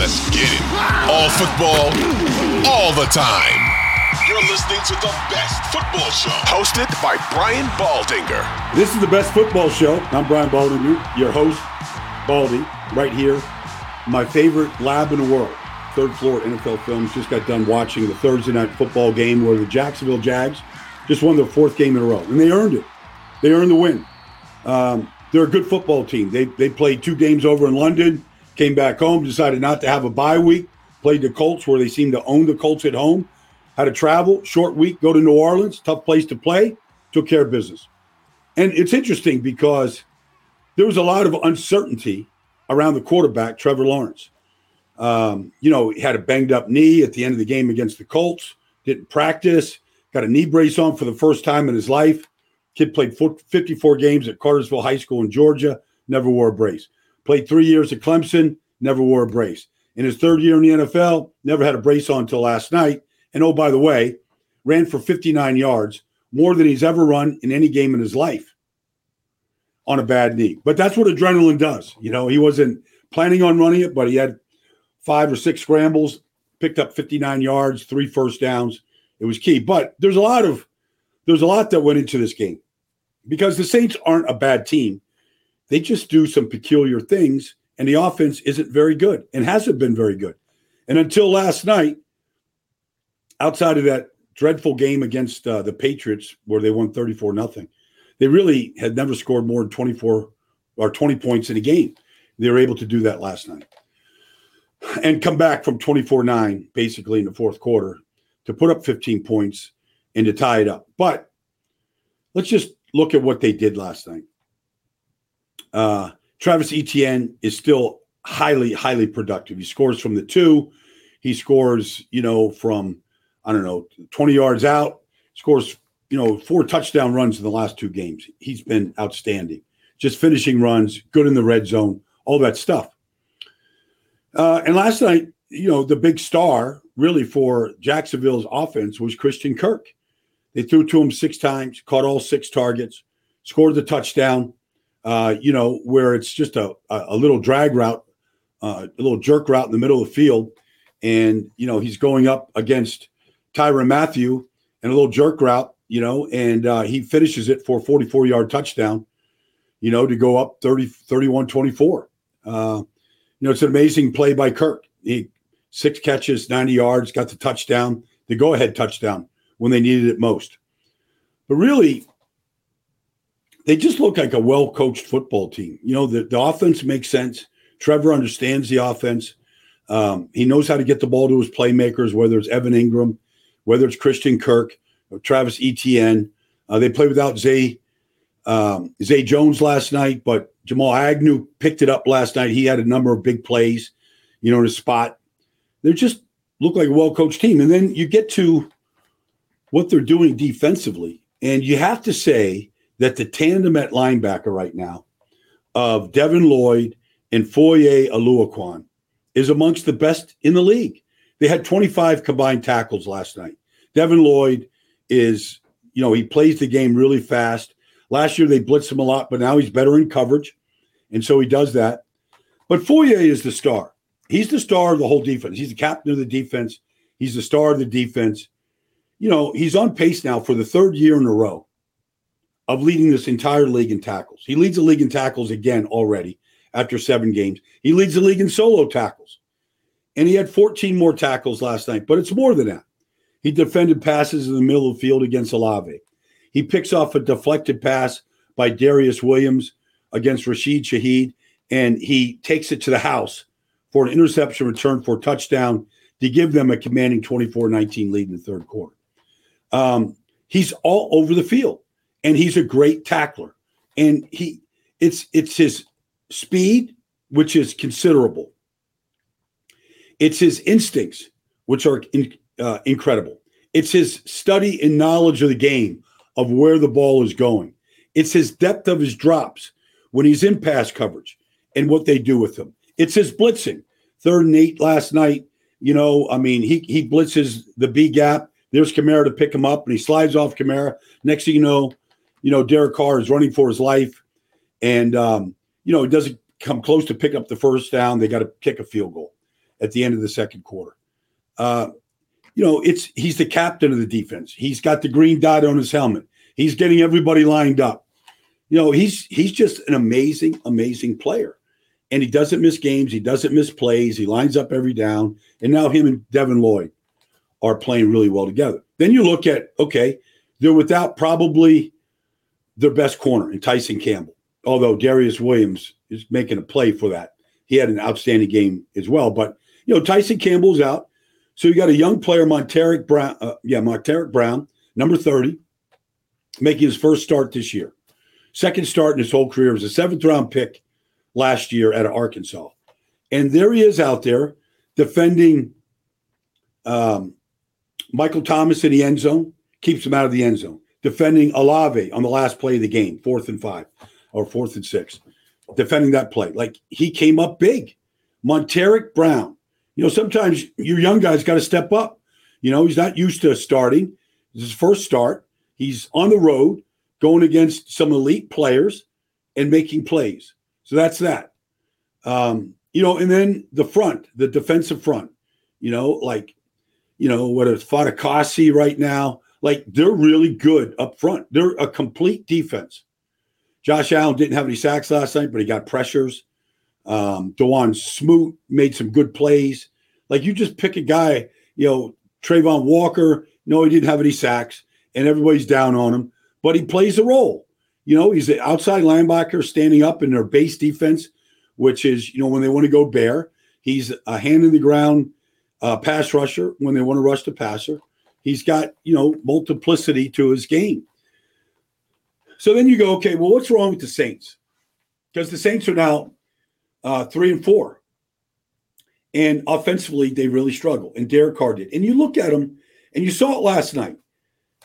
Let's get it. All football, all the time. You're listening to the best football show, hosted by Brian Baldinger. This is the best football show. I'm Brian Baldinger, your host, Baldy, right here. My favorite lab in the world, third floor NFL Films. Just got done watching the Thursday night football game where the Jacksonville Jags just won their fourth game in a row, and they earned it. They earned the win. Um, they're a good football team. They they played two games over in London came back home, decided not to have a bye week, played the Colts where they seemed to own the Colts at home, had to travel, short week, go to New Orleans, tough place to play, took care of business. And it's interesting because there was a lot of uncertainty around the quarterback, Trevor Lawrence. Um, you know, he had a banged up knee at the end of the game against the Colts, didn't practice, got a knee brace on for the first time in his life. Kid played 54 games at Cartersville High School in Georgia, never wore a brace. Played three years at Clemson, never wore a brace. In his third year in the NFL, never had a brace on until last night. And oh, by the way, ran for 59 yards, more than he's ever run in any game in his life on a bad knee. But that's what adrenaline does. You know, he wasn't planning on running it, but he had five or six scrambles, picked up 59 yards, three first downs. It was key. But there's a lot of there's a lot that went into this game because the Saints aren't a bad team. They just do some peculiar things, and the offense isn't very good and hasn't been very good. And until last night, outside of that dreadful game against uh, the Patriots where they won 34 nothing, they really had never scored more than 24 or 20 points in a game. They were able to do that last night and come back from 24 9 basically in the fourth quarter to put up 15 points and to tie it up. But let's just look at what they did last night. Uh, Travis Etienne is still highly, highly productive. He scores from the two. He scores, you know, from, I don't know, 20 yards out, scores, you know, four touchdown runs in the last two games. He's been outstanding. Just finishing runs, good in the red zone, all that stuff. Uh, and last night, you know, the big star really for Jacksonville's offense was Christian Kirk. They threw to him six times, caught all six targets, scored the touchdown uh, you know, where it's just a, a little drag route uh, a little jerk route in the middle of the field, and you know he's going up against Tyrann Mathieu and a little jerk route, you know, and uh, he finishes it for a 44 yard touchdown, you know, to go up 30, 31 24. Uh, you know, it's an amazing play by Kirk. He six catches, 90 yards, got the touchdown, the go ahead touchdown when they needed it most. But really, they just look like a well coached football team. You know, the, the offense makes sense. Trevor understands the offense. Um, he knows how to get the ball to his playmakers, whether it's Evan Engram, whether it's Christian Kirk, Travis Etienne. Uh, they played without Zay um, Zay Jones last night, but Jamal Agnew picked it up last night. He had a number of big plays, you know, in a spot. They just look like a well coached team. And then you get to what they're doing defensively. And you have to say that the tandem at linebacker right now of Devin Lloyd and Foye Oluokun is amongst the best in the league. They had 25 combined tackles last night. Devin Lloyd is, you know, he plays the game really fast. Last year they blitzed him a lot, but now he's better in coverage. And so he does that. But Foye is the star. He's the star of the whole defense. He's the captain of the defense. He's the star of the defense. You know, he's on pace now for the third year in a row of leading this entire league in tackles. He leads the league in tackles again already after seven games. He leads the league in solo tackles. And he had 14 more tackles last night, but it's more than that. He defended passes in the middle of the field against Olave. He picks off a deflected pass by Darious Williams against Rashid Shaheed, and he takes it to the house for an interception return for a touchdown to give them a commanding 24 19 lead in the third quarter. Um, he's all over the field and he's a great tackler. And he it's it's his speed, which is considerable. It's his instincts, which are in, uh, incredible. It's his study and knowledge of the game, of where the ball is going. It's his depth of his drops when he's in pass coverage and what they do with him. It's his blitzing. Third and eight last night. You know, I mean, he he blitzes the B gap. There's Kamara to pick him up, and he slides off Kamara. Next thing you know, you know, Derek Carr is running for his life, and um, you know, he doesn't come close to pick up the first down. They got to kick a field goal at the end of the second quarter. Uh, you know, it's he's the captain of the defense. He's got the green dot on his helmet. He's getting everybody lined up. You know, he's he's just an amazing, amazing player. And he doesn't miss games. He doesn't miss plays. He lines up every down. And now him and Devin Lloyd are playing really well together. Then you look at okay, they're without probably their best corner in Tyson Campbell. Although Darious Williams is making a play for that, he had an outstanding game as well. But you know, Tyson Campbell's out, so you got a young player, Montaric Brown. Uh, yeah, Montaric Brown, number thirty, making his first start this year. Second start in his whole career was a seventh round pick last year at Arkansas, and there he is out there defending um, Michael Thomas in the end zone, keeps him out of the end zone defending Olave on the last play of the game, fourth and five or fourth and six, defending that play. Like he came up big. Montaric Brown. You know, sometimes your young guys got to step up. You know, he's not used to starting. This is his first start. He's on the road going against some elite players and making plays. So that's that. Um, you know, and then the front, the defensive front, you know, like, you know, whether it's Fatukasi right now, like they're really good up front. They're a complete defense. Josh Allen didn't have any sacks last night, but he got pressures. Um, Dawuane Smoot made some good plays. Like you just pick a guy, you know, Travon Walker. No, he didn't have any sacks, and everybody's down on him, but he plays a role. You know, he's an outside linebacker standing up in their base defense, which is, you know, when they want to go bear. He's a hand in the ground uh, pass rusher when they want to rush the passer. He's got, you know, multiplicity to his game. So then you go, okay, well, what's wrong with the Saints? Because the Saints are now uh, three and four. And offensively, they really struggle. And Derek Carr did. And you look at them, and you saw it last night.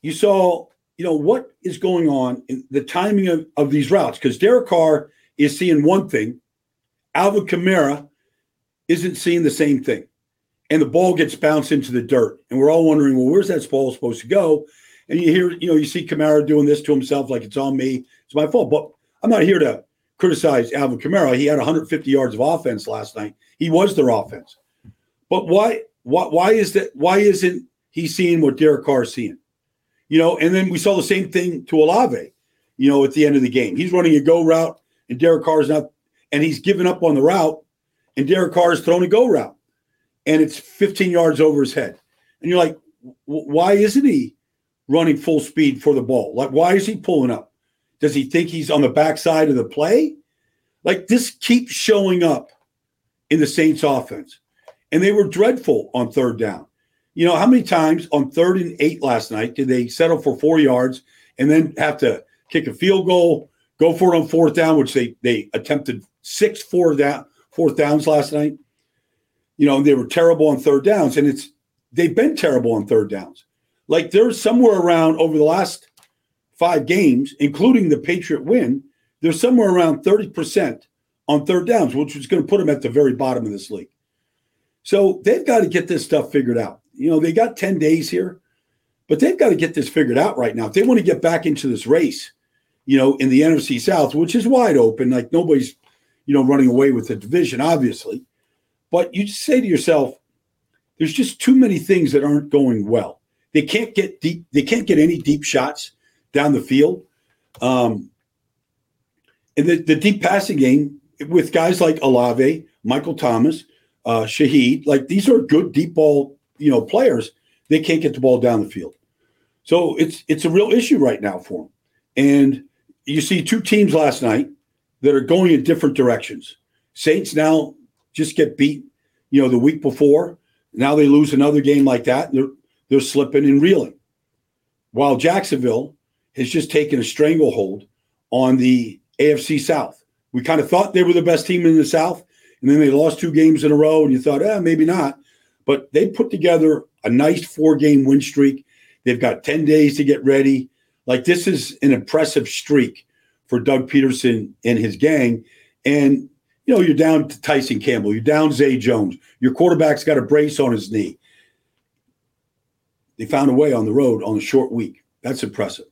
You saw, you know, what is going on in the timing of, of these routes. Because Derek Carr is seeing one thing, Alvin Kamara isn't seeing the same thing and the ball gets bounced into the dirt. And we're all wondering, well, where's that ball supposed to go? And you hear, you know, you see Kamara doing this to himself like it's on me, it's my fault. But I'm not here to criticize Alvin Kamara. He had 150 yards of offense last night. He was their offense. But why why why is that why isn't he seeing what Derek Carr is seeing? You know, and then we saw the same thing to Olave, you know, at the end of the game. He's running a go route and Derek Carr's not and he's given up on the route, and Derek Carr is throwing a go route. And it's 15 yards over his head. And you're like, why isn't he running full speed for the ball? Like, why is he pulling up? Does he think he's on the backside of the play? Like, this keeps showing up in the Saints offense. And they were dreadful on third down. You know, how many times on third and eight last night did they settle for four yards and then have to kick a field goal, go for it on fourth down, which they they attempted six four down fourth downs last night. You know, they were terrible on third downs, and it's they've been terrible on third downs. Like they're somewhere around over the last five games, including the Patriot win, they're somewhere around 30% on third downs, which is going to put them at the very bottom of this league. So they've got to get this stuff figured out. You know, they got 10 days here, but they've got to get this figured out right now. If they want to get back into this race, you know, in the NFC South, which is wide open, like nobody's, you know, running away with the division, obviously. But you just say to yourself, there's just too many things that aren't going well. They can't get deep. They can't get any deep shots down the field. Um, and the, the deep passing game with guys like Olave, Michael Thomas, uh, Shaheed, like these are good deep ball, you know, players. They can't get the ball down the field. So it's it's a real issue right now for them. And you see two teams last night that are going in different directions. Saints now just get beat, you know, the week before. Now they lose another game like that. They're they're slipping and reeling. While Jacksonville has just taken a stranglehold on the AFC South. We kind of thought they were the best team in the South, and then they lost two games in a row, and you thought, eh, maybe not. But they put together a nice four game win streak. They've got 10 days to get ready. Like, this is an impressive streak for Doug Pederson and his gang. And, you know, you're down to Tyson Campbell, you're down Zay Jones, your quarterback's got a brace on his knee. They found a way on the road on a short week. That's impressive.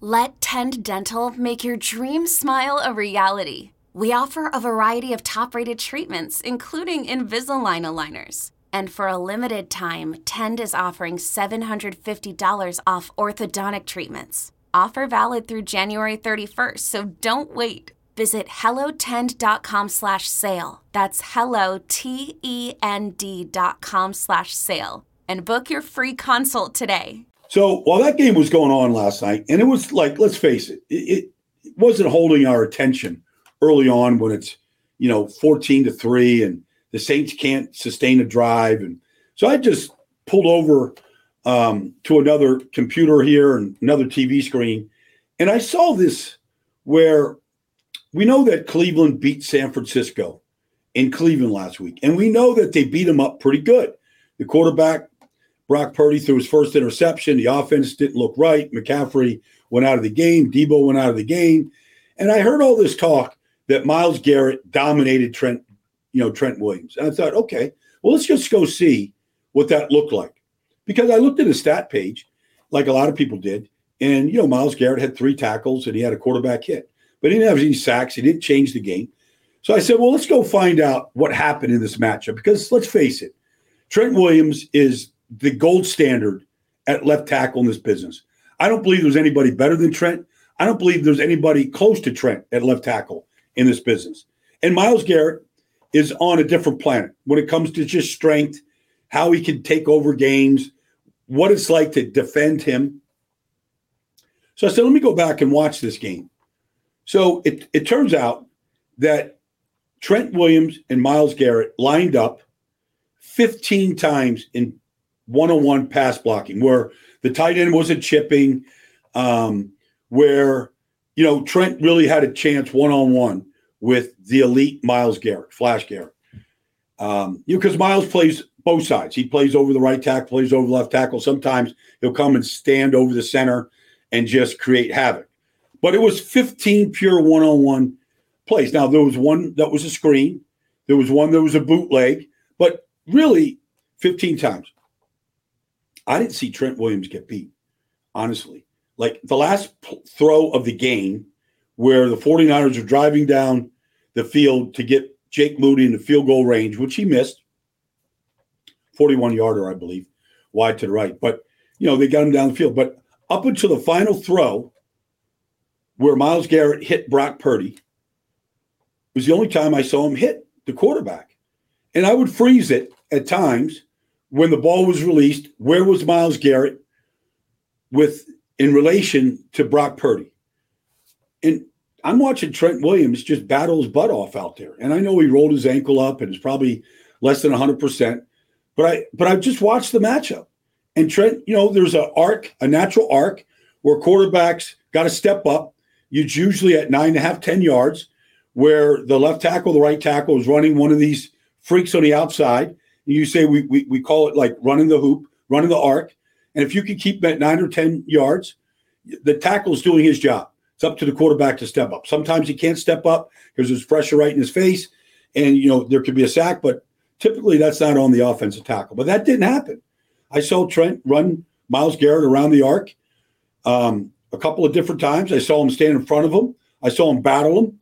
Let Tend Dental make your dream smile a reality. We offer a variety of top rated treatments, including Invisalign aligners. And for a limited time, Tend is offering $750 off orthodontic treatments. Offer valid through January 31st, so don't wait. Visit hellotend.com slash sale. That's hello, T-E-N-D dot com slash sale. And book your free consult today. So while that game was going on last night, and it was like, let's face it, it, it wasn't holding our attention early on when it's, you know, 14 to 3 and the Saints can't sustain a drive. And so I just pulled over um, to another computer here and another TV screen. And I saw this where we know that Cleveland beat San Francisco in Cleveland last week. And we know that they beat them up pretty good. The quarterback Brock Purdy threw his first interception. The offense didn't look right. McCaffrey went out of the game. Deebo went out of the game. And I heard all this talk that Myles Garrett dominated Trent, you know, Trent Williams. And I thought, okay, well, let's just go see what that looked like. Because I looked at his stat page, like a lot of people did. And, you know, Myles Garrett had three tackles and he had a quarterback hit. But he didn't have any sacks. He didn't change the game. So I said, well, let's go find out what happened in this matchup. Because let's face it, Trent Williams is the gold standard at left tackle in this business. I don't believe there's anybody better than Trent. I don't believe there's anybody close to Trent at left tackle in this business. And Myles Garrett is on a different planet when it comes to just strength, how he can take over games, what it's like to defend him. So I said, let me go back and watch this game. So it, it turns out that Trent Williams and Myles Garrett lined up 15 times in one on one pass blocking where the tight end wasn't chipping, um, where, you know, Trent really had a chance one on one with the elite Myles Garrett, Flash Garrett. Um, you know, because Myles plays both sides. He plays over the right tackle, plays over left tackle. Sometimes he'll come and stand over the center and just create havoc. But it was 15 pure one on one plays. Now, there was one that was a screen, there was one that was a bootleg, but really 15 times. I didn't see Trent Williams get beat, honestly. Like the last throw of the game where the 49ers are driving down the field to get Jake Moody in the field goal range, which he missed. 41 yarder, I believe, wide to the right. But, you know, they got him down the field. But up until the final throw, where Myles Garrett hit Brock Purdy, was the only time I saw him hit the quarterback. And I would freeze it at times when the ball was released. Where was Myles Garrett with in relation to Brock Purdy? And I'm watching Trent Williams just battle his butt off out there. And I know he rolled his ankle up and it's probably less than 100%. But I but I just watched the matchup. And Trent, you know, there's an arc, a natural arc where quarterbacks got to step up. It's usually at nine and a half, 10 yards, where the left tackle, the right tackle is running one of these freaks on the outside. You say we, we, we call it like running the hoop, running the arc. And if you can keep that nine or 10 yards, the tackle is doing his job. It's up to the quarterback to step up. Sometimes he can't step up because there's pressure right in his face, and you know there could be a sack, but typically that's not on the offensive tackle. But that didn't happen. I saw Trent run Myles Garrett around the arc um, a couple of different times. I saw him stand in front of him. I saw him battle him.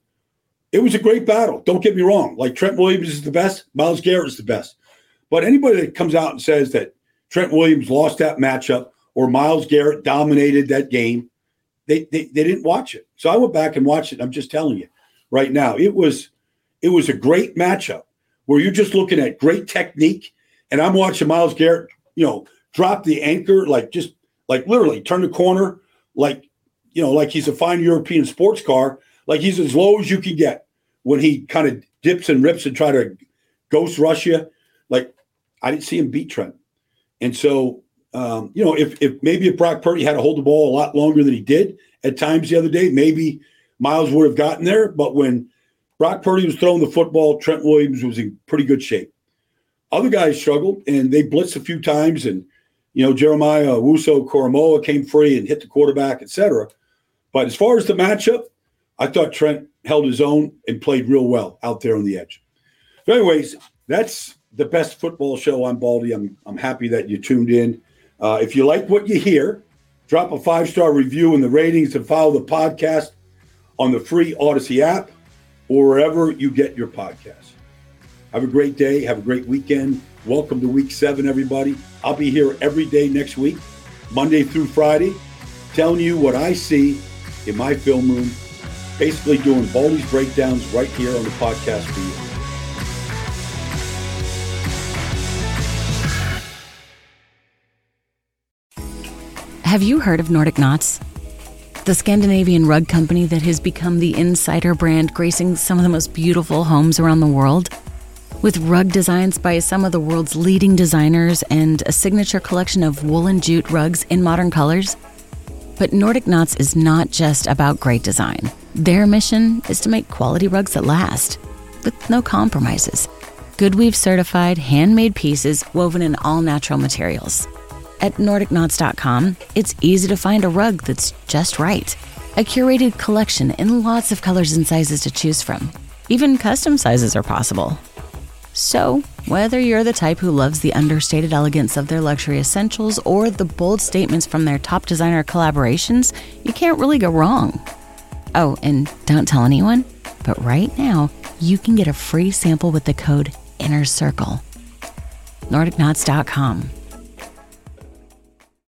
It was a great battle. Don't get me wrong. Like Trent Williams is the best, Myles Garrett is the best. But anybody that comes out and says that Trent Williams lost that matchup or Myles Garrett dominated that game, they, they they didn't watch it. So I went back and watched it. I'm just telling you right now, it was it was a great matchup where you're just looking at great technique, and I'm watching Myles Garrett, you know, drop the anchor like just like literally turn the corner like you know like he's a fine European sports car, like he's as low as you can get when he kind of dips and rips and try to ghost you. Like I didn't see him beat Trent, and so um, you know, if if maybe if Brock Purdy had to hold the ball a lot longer than he did at times the other day, maybe Myles would have gotten there. But when Brock Purdy was throwing the football, Trent Williams was in pretty good shape. Other guys struggled and they blitzed a few times, and you know Jeremiah Owusu Koramoah came free and hit the quarterback, etc. But as far as the matchup, I thought Trent held his own and played real well out there on the edge. So, anyways, that's the best football show on Baldy. I'm I'm happy that you tuned in. Uh, if you like what you hear, drop a five star review in the ratings and follow the podcast on the free Audacy app or wherever you get your podcasts. Have a great day. Have a great weekend. Welcome to week seven, everybody. I'll be here every day next week, Monday through Friday, telling you what I see in my film room, basically doing Baldy's breakdowns right here on the podcast for you. Have you heard of Nordic Knots? The Scandinavian rug company that has become the insider brand gracing some of the most beautiful homes around the world? With rug designs by some of the world's leading designers and a signature collection of woolen jute rugs in modern colors? But Nordic Knots is not just about great design. Their mission is to make quality rugs that last, with no compromises. Goodweave certified handmade pieces woven in all natural materials at NordicKnots.com, it's easy to find a rug that's just right. A curated collection in lots of colors and sizes to choose from. Even custom sizes are possible. So, whether you're the type who loves the understated elegance of their luxury essentials or the bold statements from their top designer collaborations, you can't really go wrong. Oh, and don't tell anyone, but right now, you can get a free sample with the code INNER CIRCLE. NordicKnots.com